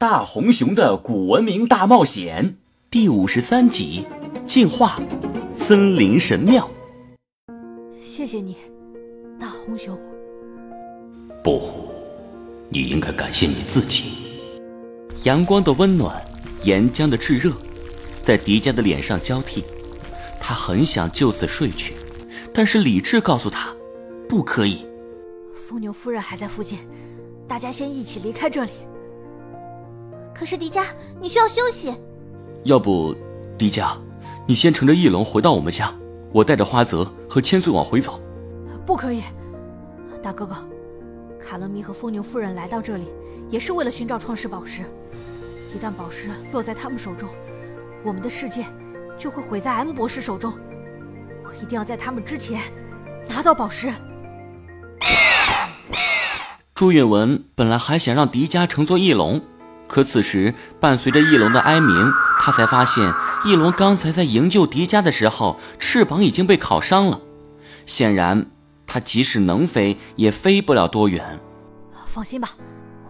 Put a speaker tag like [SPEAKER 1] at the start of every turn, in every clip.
[SPEAKER 1] 大红熊的古文明大冒险》
[SPEAKER 2] 第五十三集：进化森林神庙。
[SPEAKER 3] 谢谢你，大红熊。
[SPEAKER 2] 不，你应该感谢你自己。阳光的温暖，岩浆的炙热，在迪迦的脸上交替。他很想就此睡去，但是理智告诉他，不可以。
[SPEAKER 3] 疯牛夫人还在附近，大家先一起离开这里。
[SPEAKER 4] 可是迪迦，你需要休息。
[SPEAKER 2] 要不，迪迦，你先乘着翼龙回到我们家，我带着花泽和千岁往回走。
[SPEAKER 3] 不可以，大哥哥，卡勒米和疯牛夫人来到这里，也是为了寻找创世宝石。一旦宝石落在他们手中，我们的世界就会毁在 M 博士手中。我一定要在他们之前拿到宝石。
[SPEAKER 2] 朱允文本来还想让迪迦乘坐翼龙，可此时伴随着翼龙的哀鸣，他才发现翼龙刚才在营救迪迦的时候，翅膀已经被烤伤了。显然，他即使能飞，也飞不了多远。
[SPEAKER 3] 放心吧，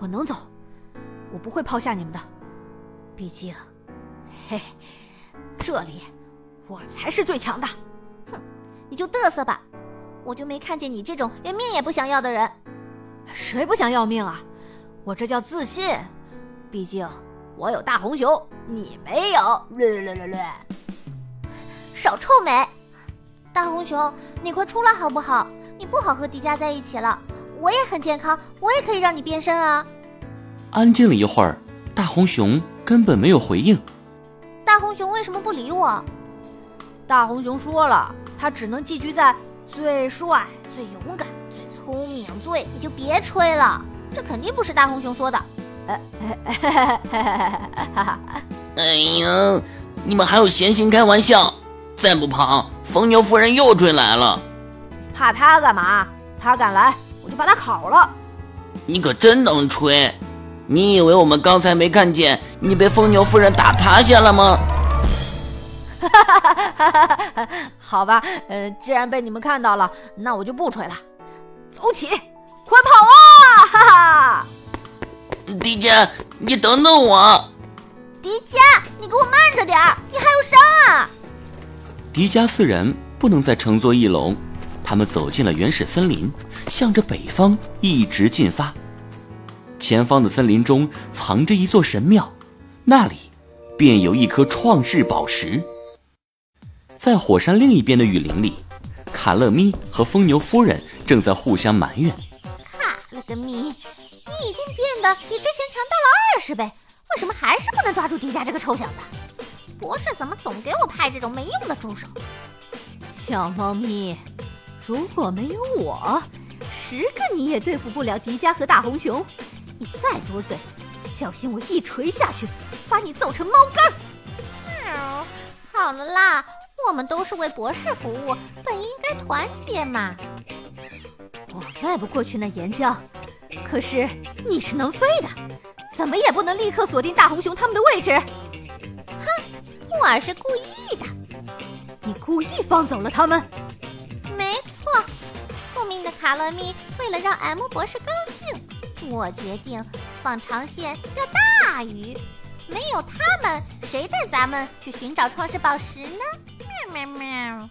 [SPEAKER 3] 我能走，我不会抛下你们的。毕竟，嘿，这里我才是最强的。
[SPEAKER 4] 哼，你就嘚瑟吧，我就没看见你这种连命也不想要的人。
[SPEAKER 3] 谁不想要命啊？我这叫自信。毕竟我有大红熊，你没有。略略略略，
[SPEAKER 4] 少臭美！大红熊，你快出来好不好？你不好和迪迦在一起了。我也很健康，我也可以让你变身啊。
[SPEAKER 2] 安静了一会儿，大红熊根本没有回应。
[SPEAKER 4] 大红熊为什么不理我？
[SPEAKER 3] 大红熊说了，他只能寄居在最帅、最勇敢。
[SPEAKER 4] 最聪明最，你就别吹了，这肯定不是大红熊说的。
[SPEAKER 5] 哎呀，你们还有闲心开玩笑？再不跑，疯牛夫人又追来了。
[SPEAKER 3] 怕他干嘛？他敢来，我就把他烤了。
[SPEAKER 5] 你可真能吹！你以为我们刚才没看见你被疯牛夫人打趴下了吗？
[SPEAKER 3] 好吧，呃，既然被你们看到了，那我就不吹了。走起，
[SPEAKER 5] 迪迦，你等等我。
[SPEAKER 4] 迪迦，你给我慢着点儿，你还有伤啊！
[SPEAKER 2] 迪迦四人不能再乘坐翼龙，他们走进了原始森林，向着北方一直进发。前方的森林中藏着一座神庙，那里便有一颗创世宝石。在火山另一边的雨林里。卡勒咪和疯牛夫人正在互相埋怨：“
[SPEAKER 4] 卡了个咪，比之前强大了二十倍，为什么还是不能抓住迪迦这个臭小子？博士怎么总给我派这种没用的助手？”
[SPEAKER 3] 小猫咪，如果没有我，十个你也对付不了迪迦和大红熊。你再多嘴，小心我一锤下去，把你揍成猫干。
[SPEAKER 4] 喵，好了啦。我们都是为博士服务，本应该团结嘛。
[SPEAKER 3] 我迈不过去那岩浆，可是你是能飞的，怎么也不能立刻锁定大红熊他们的位置。
[SPEAKER 4] 哼，我是故意的。
[SPEAKER 3] 你故意放走了他们？
[SPEAKER 4] 没错，聪明的卡乐咪为了让 M 博士高兴，我决定放长线钓大鱼。没有他们，谁带咱们去寻找创世宝石呢？喵喵喵。